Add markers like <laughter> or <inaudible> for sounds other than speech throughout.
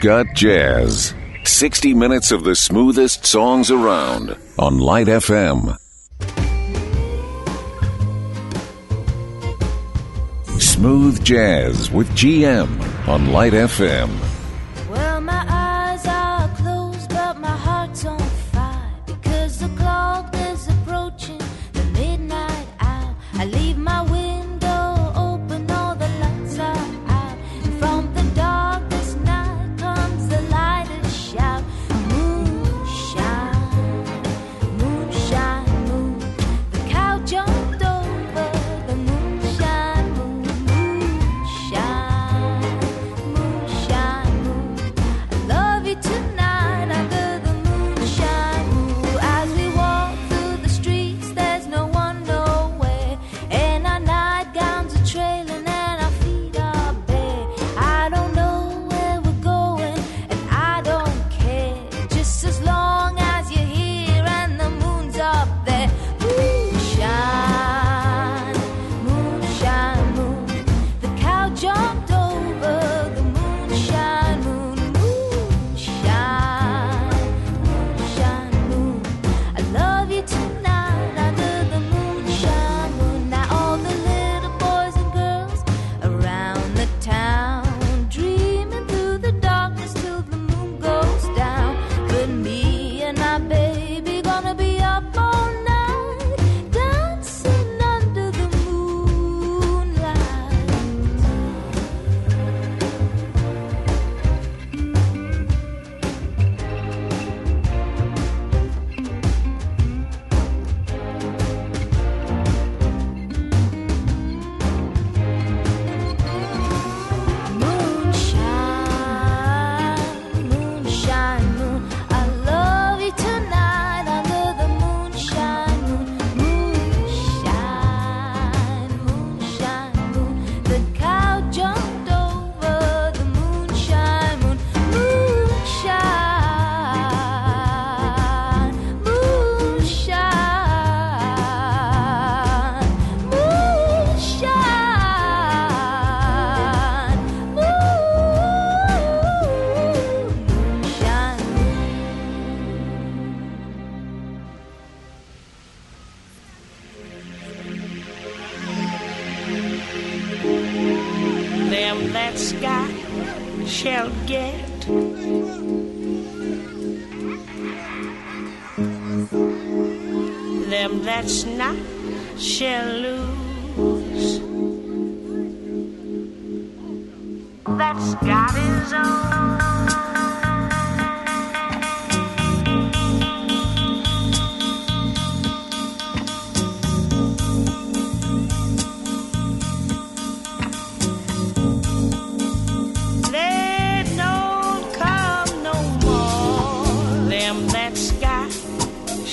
Got Jazz. 60 minutes of the smoothest songs around on Light FM. Smooth Jazz with GM on Light FM.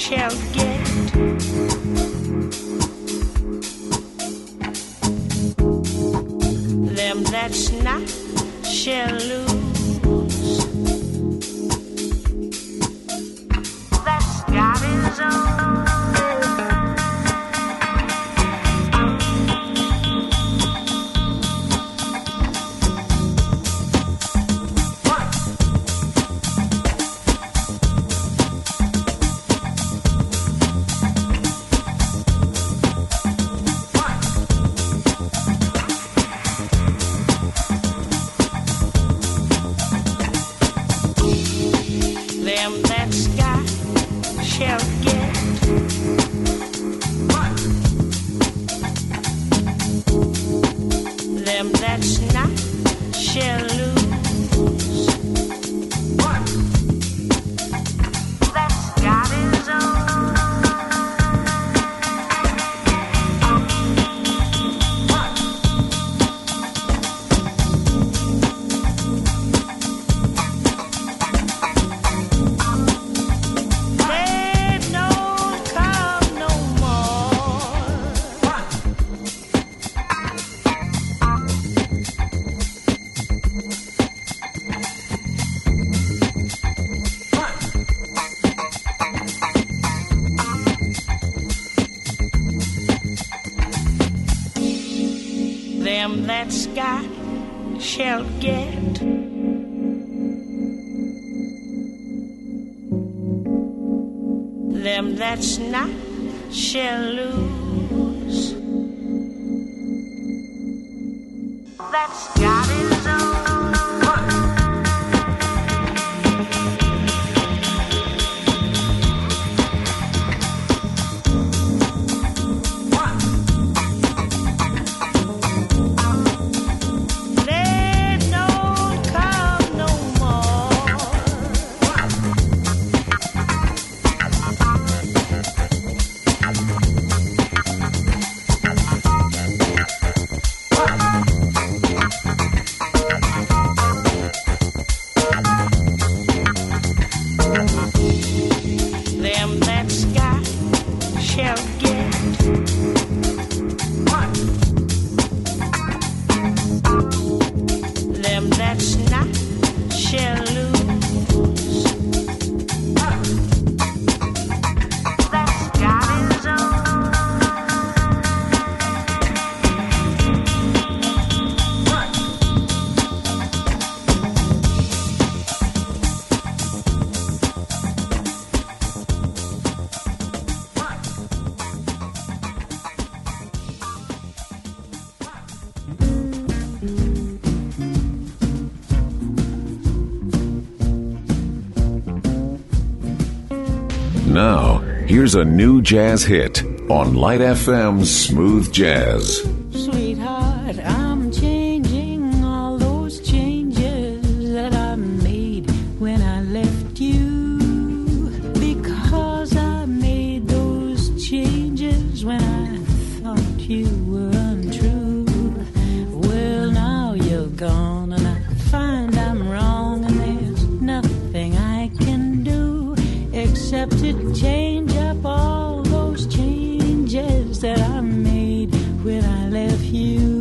shall get. Them that's not shall lose. that's got Here's a new jazz hit on Light FM's Smooth Jazz. Sweetheart, I'm changing all those changes that I made when I left you. Because I made those changes when I thought you were untrue. Well, now you're gone, and I find I'm wrong, and there's nothing I can do except to change all those changes that I made when I left you.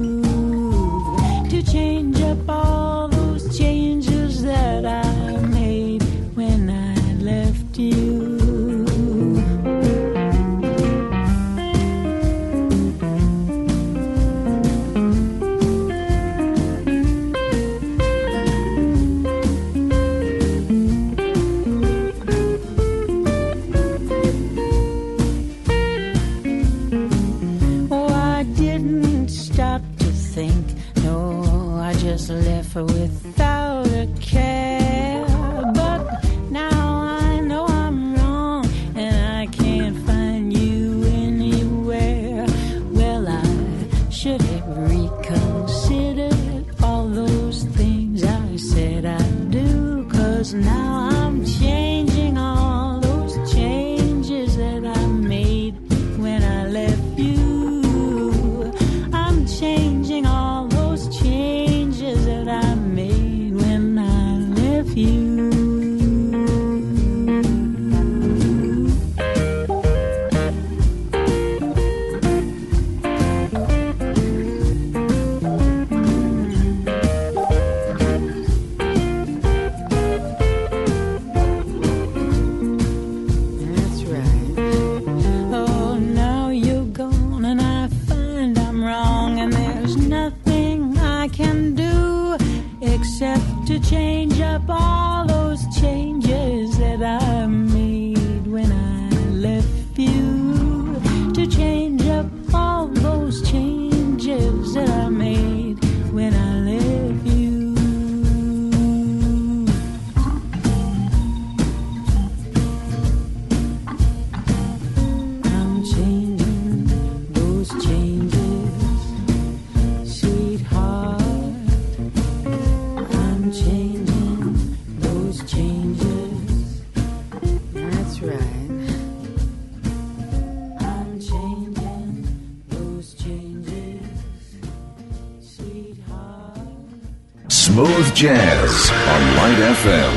jazz on Light FM.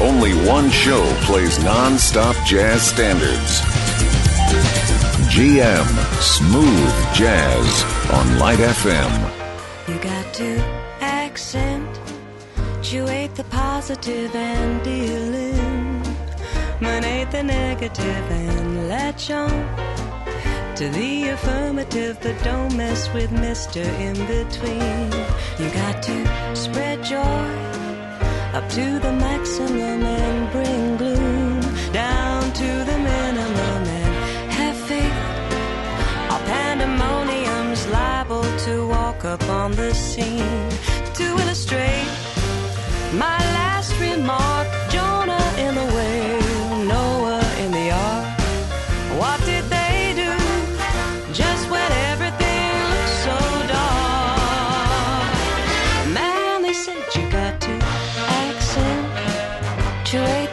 Only one show plays non-stop jazz standards. GM Smooth jazz on Light FM. You got to accentuate the positive and deal eliminate the negative and latch on to the affirmative, but don't mess with Mr. In Between. You got to spread joy up to the maximum and bring gloom down to the up on the scene to illustrate my last remark. Jonah in the whale, Noah in the ark. What did they do? Just when everything looked so dark. Man, they said you got to accentuate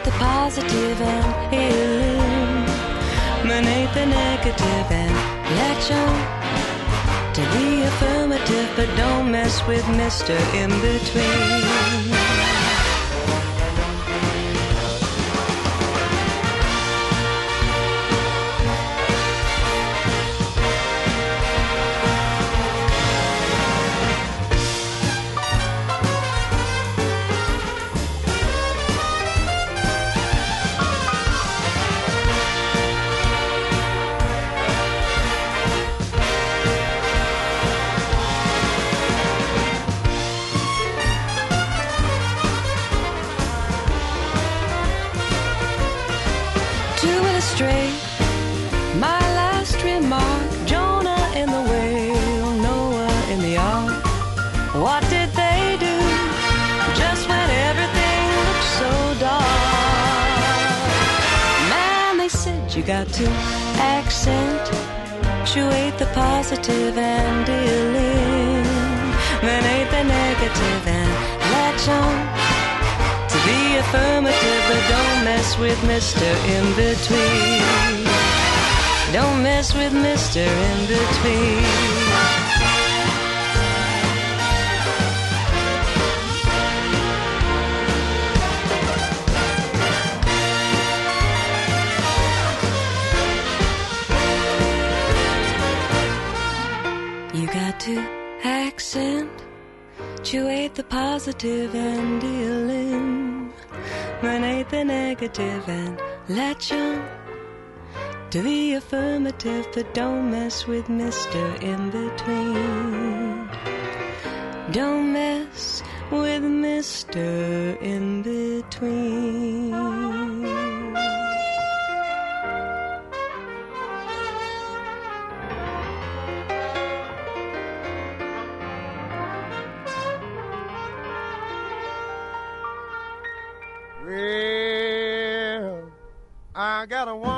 the positive and eliminate the negative and latch on to the affirmative, but don't mess with Mr. In Between. In Between. You got to accentuate the positive and deal in, eliminate the negative and latch on to the affirmative, but don't mess with Mr. In Between. Don't mess with Mr. In Between. Well, I got a woman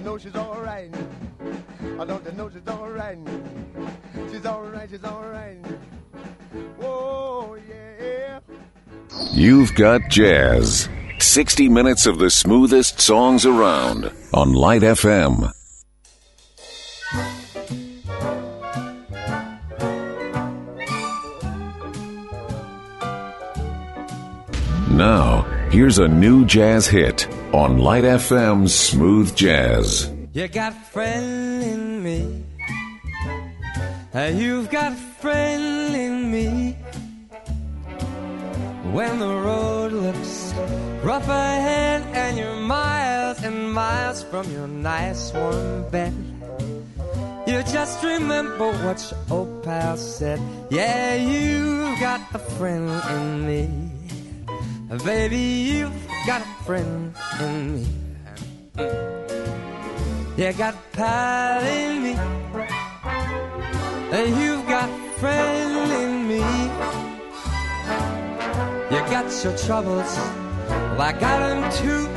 I know she's all right? I don't you know she's all right? She's all right, she's all right. Oh, yeah. You've got jazz. 60 minutes of the smoothest songs around on Light FM. Now, here's a new jazz hit on Light FM Smooth Jazz. You got a friend in me. You've got a friend in me. When the road looks rough ahead and you're miles and miles from your nice warm bed, you just remember what your old pal said. Yeah, you've got a friend in me. Baby, you've got a friend in me. You got pal in me. And you've got a friend in me. You got your troubles, well, I got them too.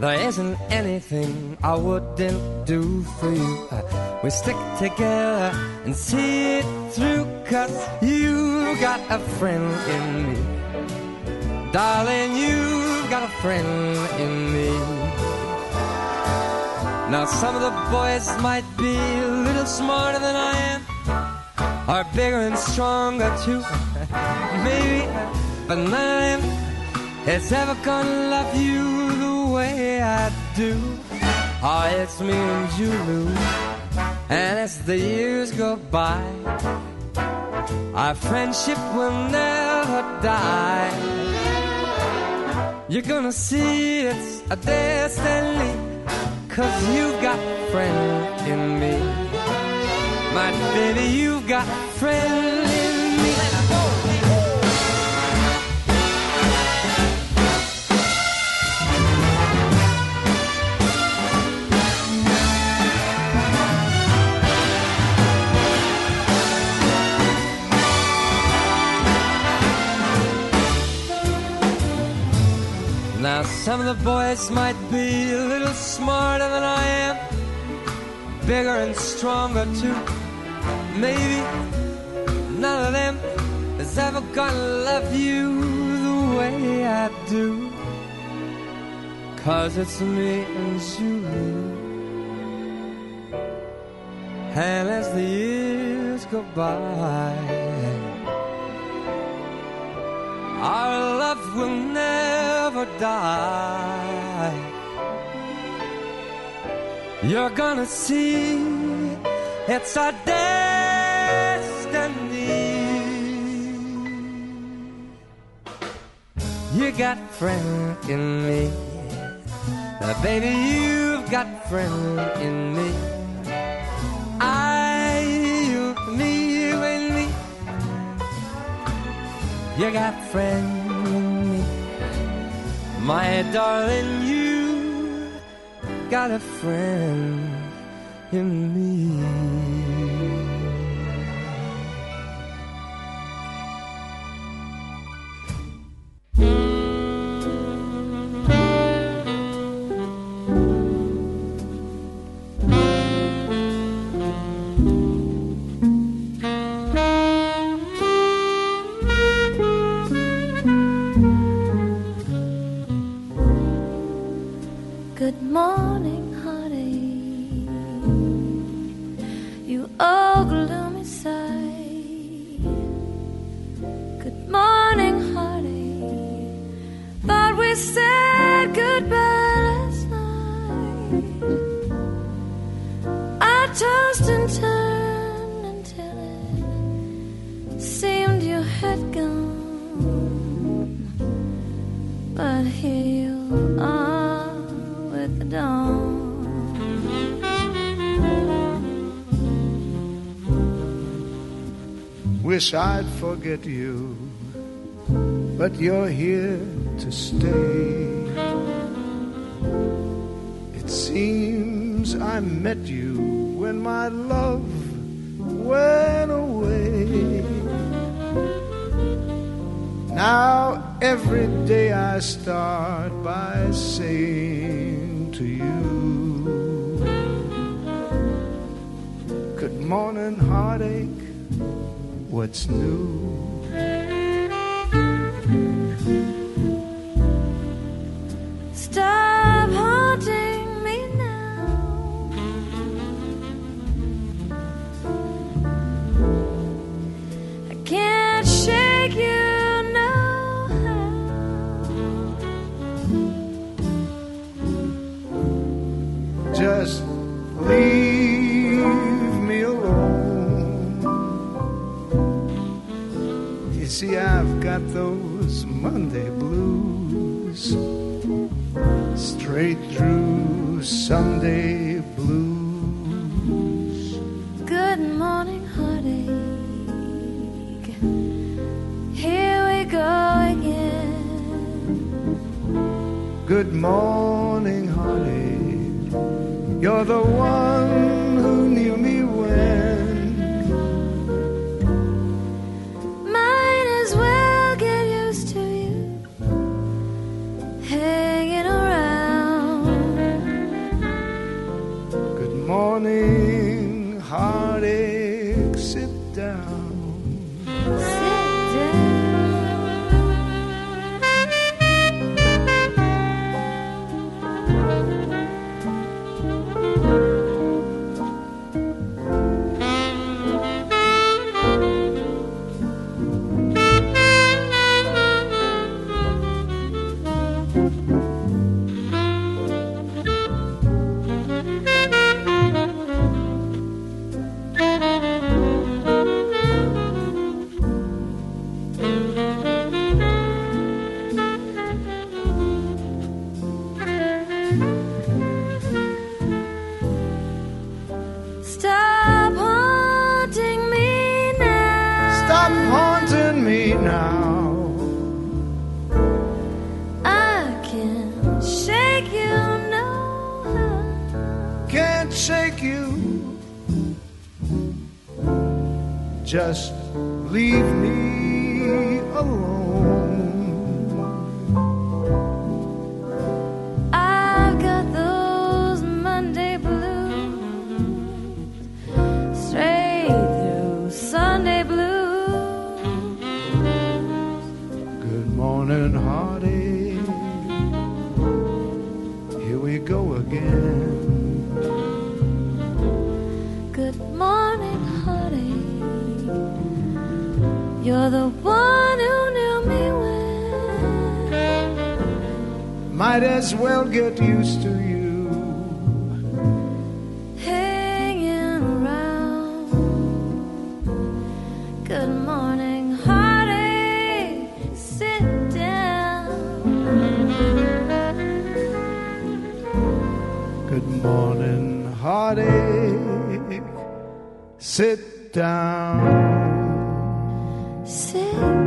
There isn't anything I wouldn't do for you. We stick together and see it through, cause you got a friend in me. Darling, you've got a friend in me. Now, some of the boys might be a little smarter than I am, or bigger and stronger too. <laughs> Maybe, but none of them is ever gonna love you the way I do. Oh, it's me and you, Lou. And as the years go by, our friendship will never die. You're gonna see it's a destiny, cause you've got a friend in me. My baby, you've got a friend in me. Now, some of the boys might be a little smarter than I am, bigger and stronger too. Maybe none of them is ever gonna love you the way I do. Cause it's me and you. And as the years go by, our love will never die. You're gonna see it's our destiny. You got friend in me. Baby, you've got friend in me. You got friend in me. My darling, you got a friend in me. Wish I'd forget you, but you're here to stay. It seems I met you when my love went away. Now every day I start by saying to you, Good morning, heartache. What's new? You're the one who knew me when. Might as well get used to you hanging around. Good morning, heartache. Sit down. Just get used to you. hanging around. Good morning, heartache. Sit down. Good morning, heartache. Sit down. Sit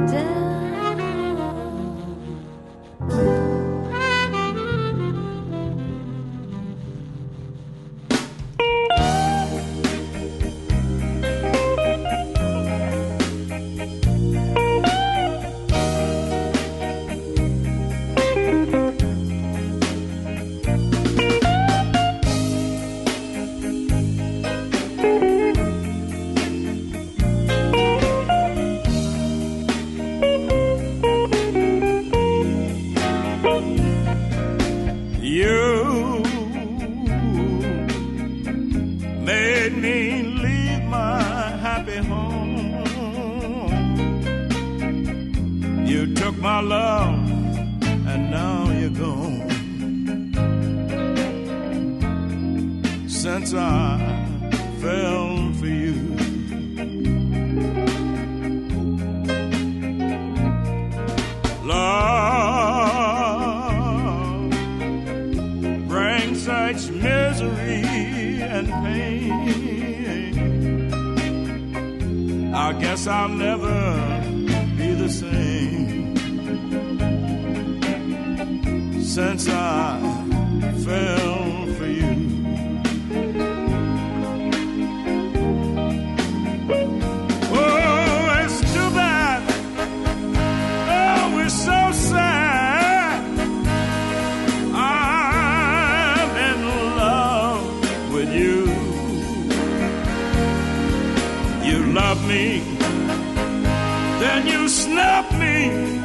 snub me.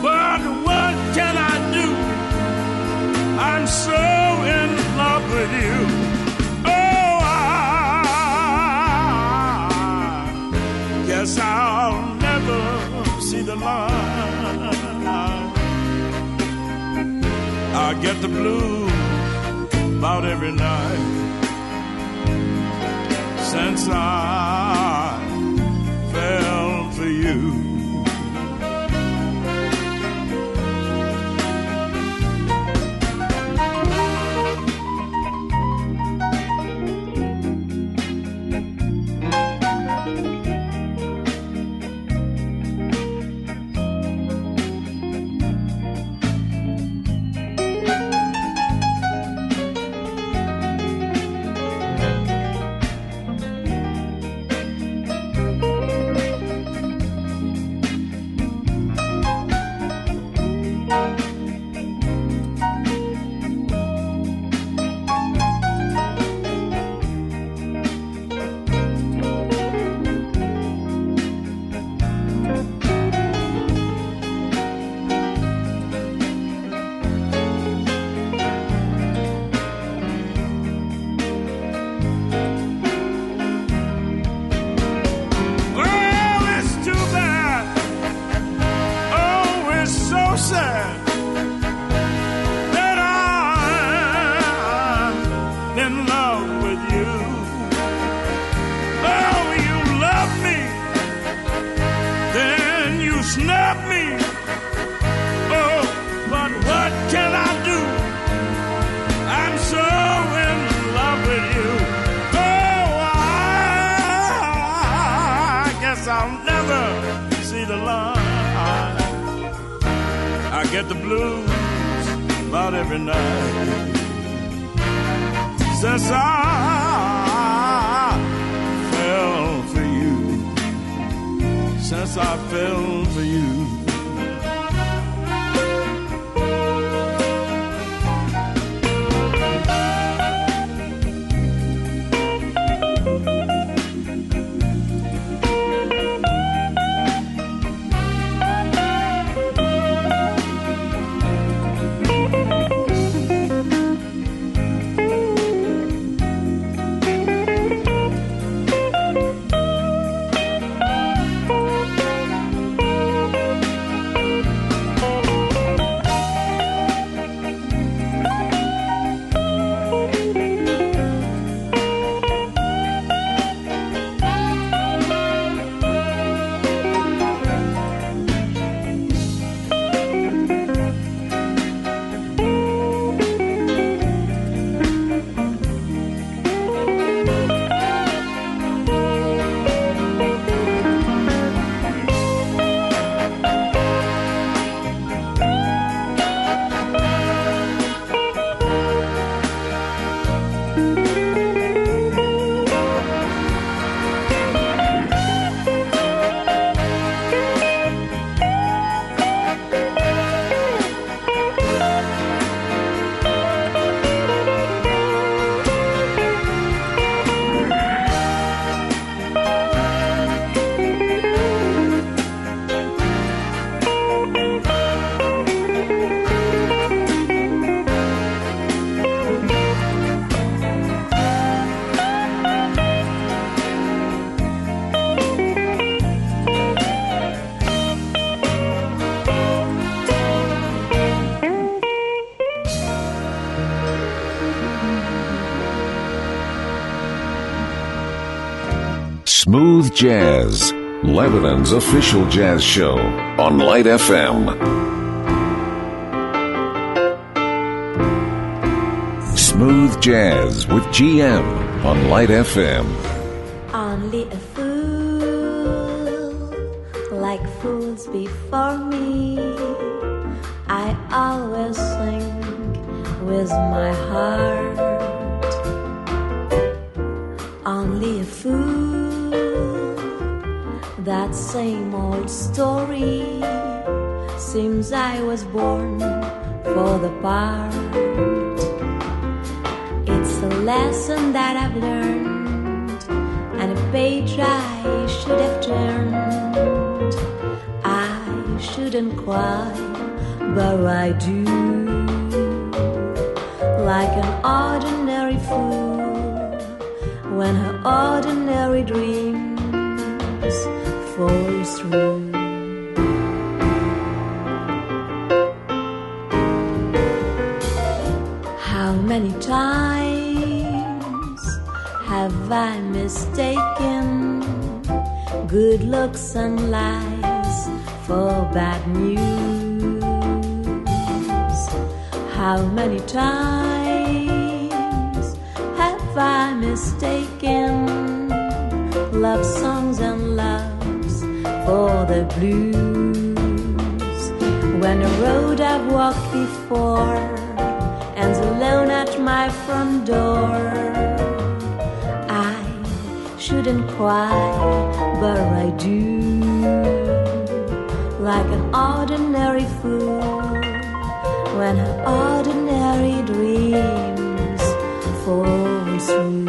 But what can I do? I'm so in love with you. Oh, I guess I'll never see the light. I get the blues about every night since I you. Get the blues about every night. Since I fell for you, since I fell for you. Jazz, Lebanon's official jazz show on Light FM. Smooth Jazz with GM on Light FM. Only a fool, like fools before me. I always sing with my heart. Only a fool, that same old story. Seems I was born for the part. It's a lesson that I've learned and a page I should have turned. I shouldn't cry, but I do. Like an ordinary fool when her ordinary dreams fall through. How many times have I mistaken good looks and lies for bad news? How many times have I mistaken love songs and loves for the blues? When a road I've walked before ends alone at my front door. I shouldn't cry, but I do. Like an ordinary fool when her ordinary dreams fall through.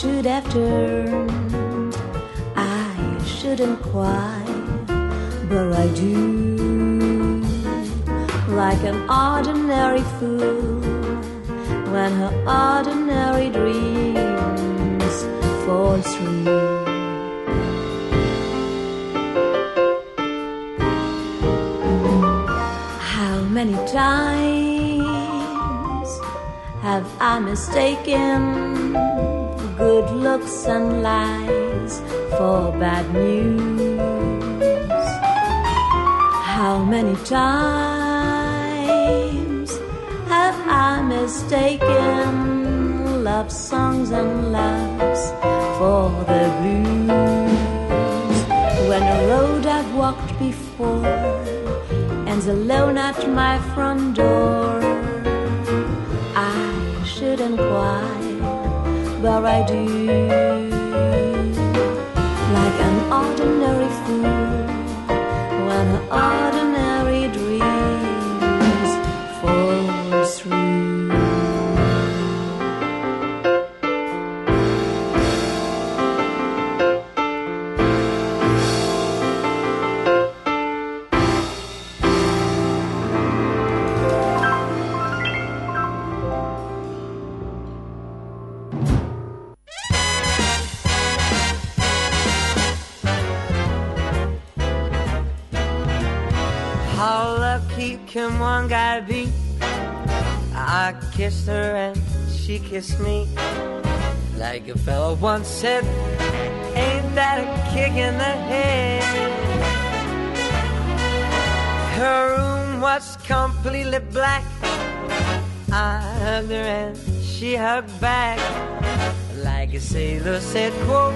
Should have turned. I shouldn't cry, but I do. Like an ordinary fool when her ordinary dreams fall through. How many times have I mistaken good looks and lies for bad news? How many times have I mistaken love songs and loves for the blues? When a road I've walked before ends alone at my front door. I should inquire, but I do. Like an ordinary fool, when her ordinary kissed her and she kissed me. Like a fellow once said, ain't that a kick in the head? Her room was completely black. I hugged her and she hugged back. Like a sailor said, quote,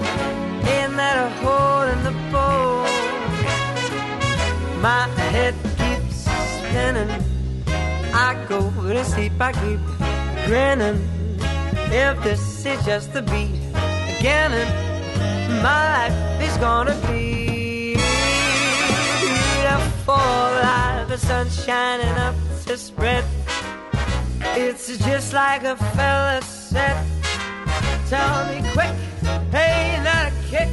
ain't that a hole in the boat? My head keeps spinning. I go to sleep, I keep grinning. If this is just the beginning, my life is gonna be beautiful. Like the sun shining up to spread. It's just like a fella said. Tell me quick, hey, not a kick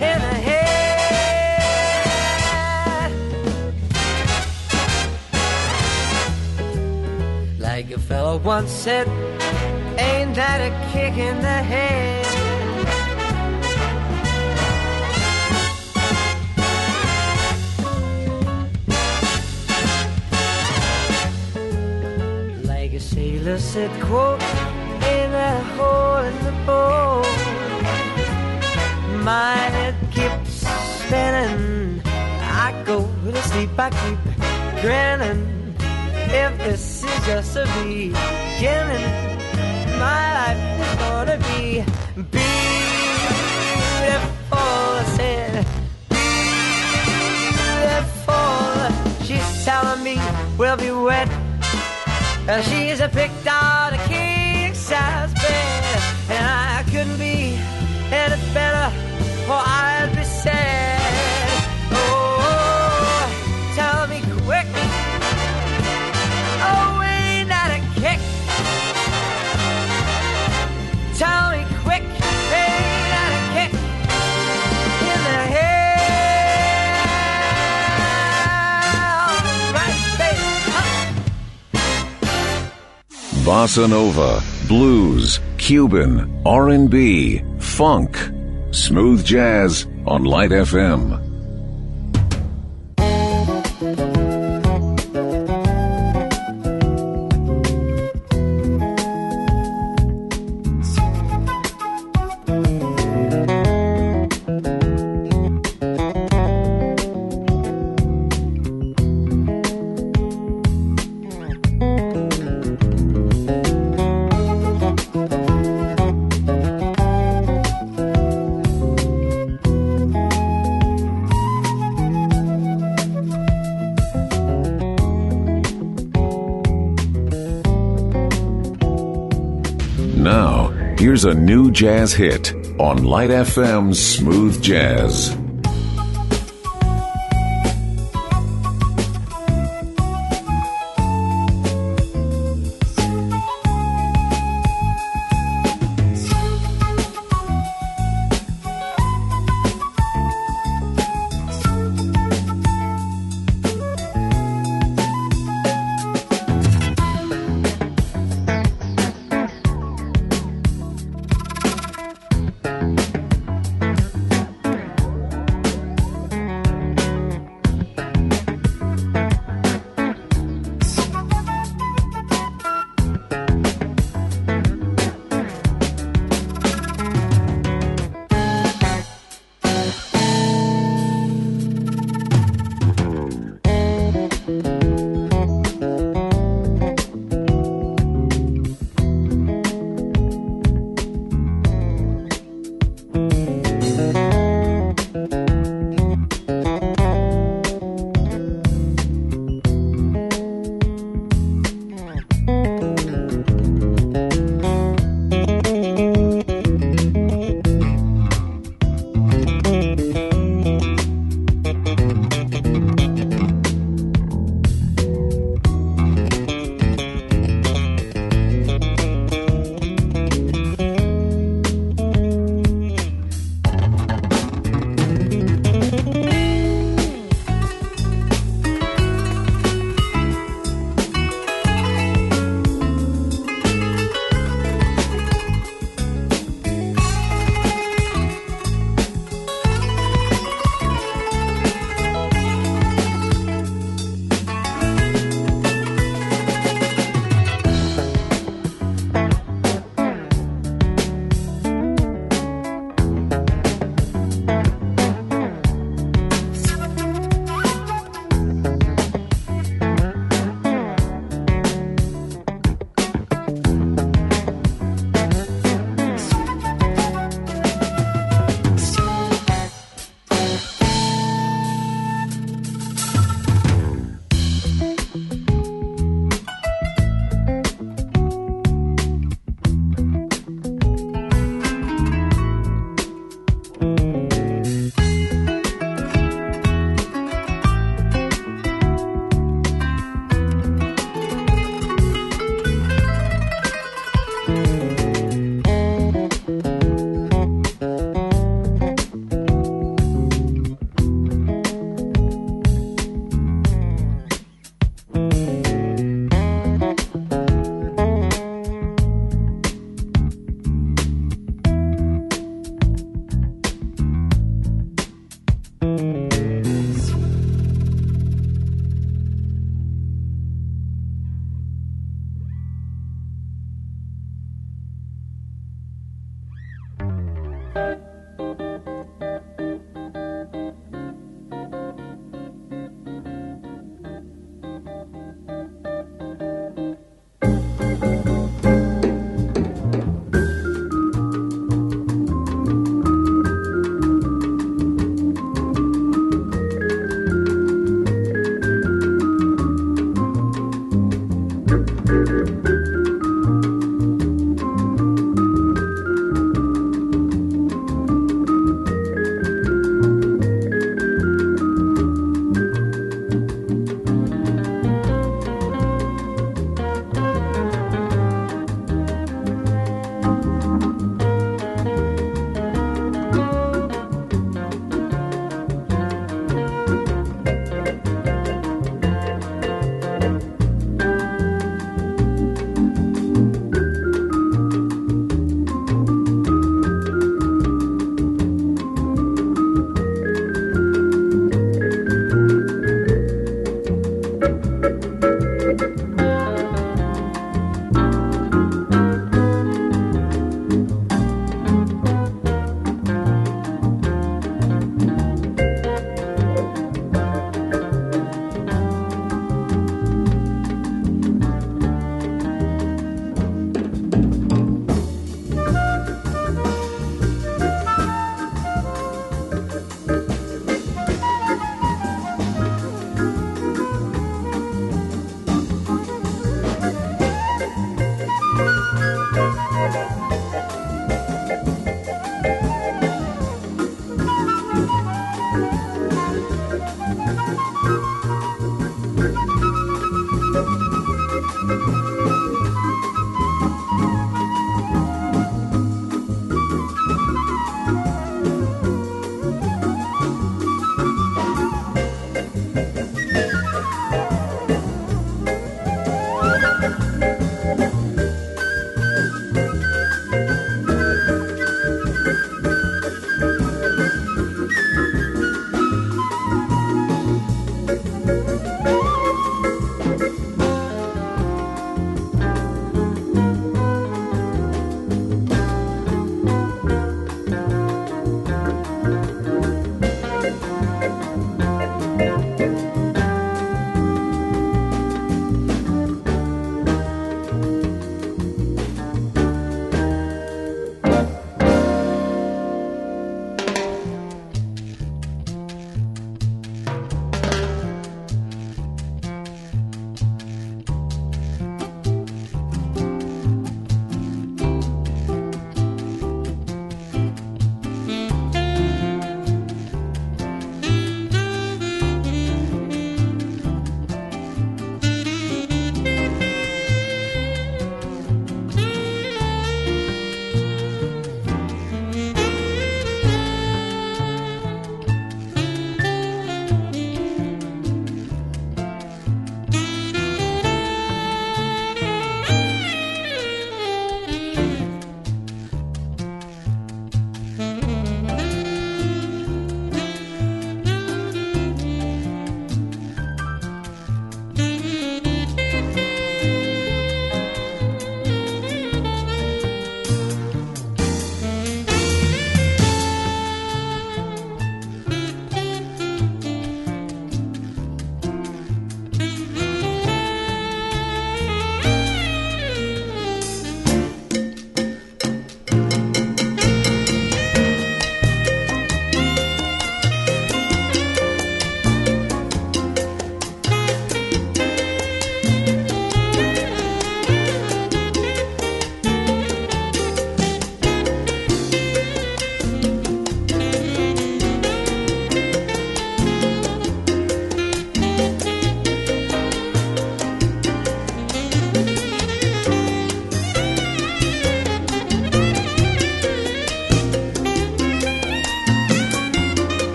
in Like a fellow once said, ain't that a kick in the head? Like a sailor said, quote, that a hole in the boat? My head keeps spinning. I go to sleep, I keep grinning. If this is just a beginning, my life is gonna be beautiful. I said, beautiful. She's telling me we'll be wet. She's a picked out a king size bed, and I couldn't be any better, or I'd Bossa Nova, blues, Cuban, R&B, funk, smooth jazz on Light FM. Here's a new jazz hit on Light FM's Smooth Jazz.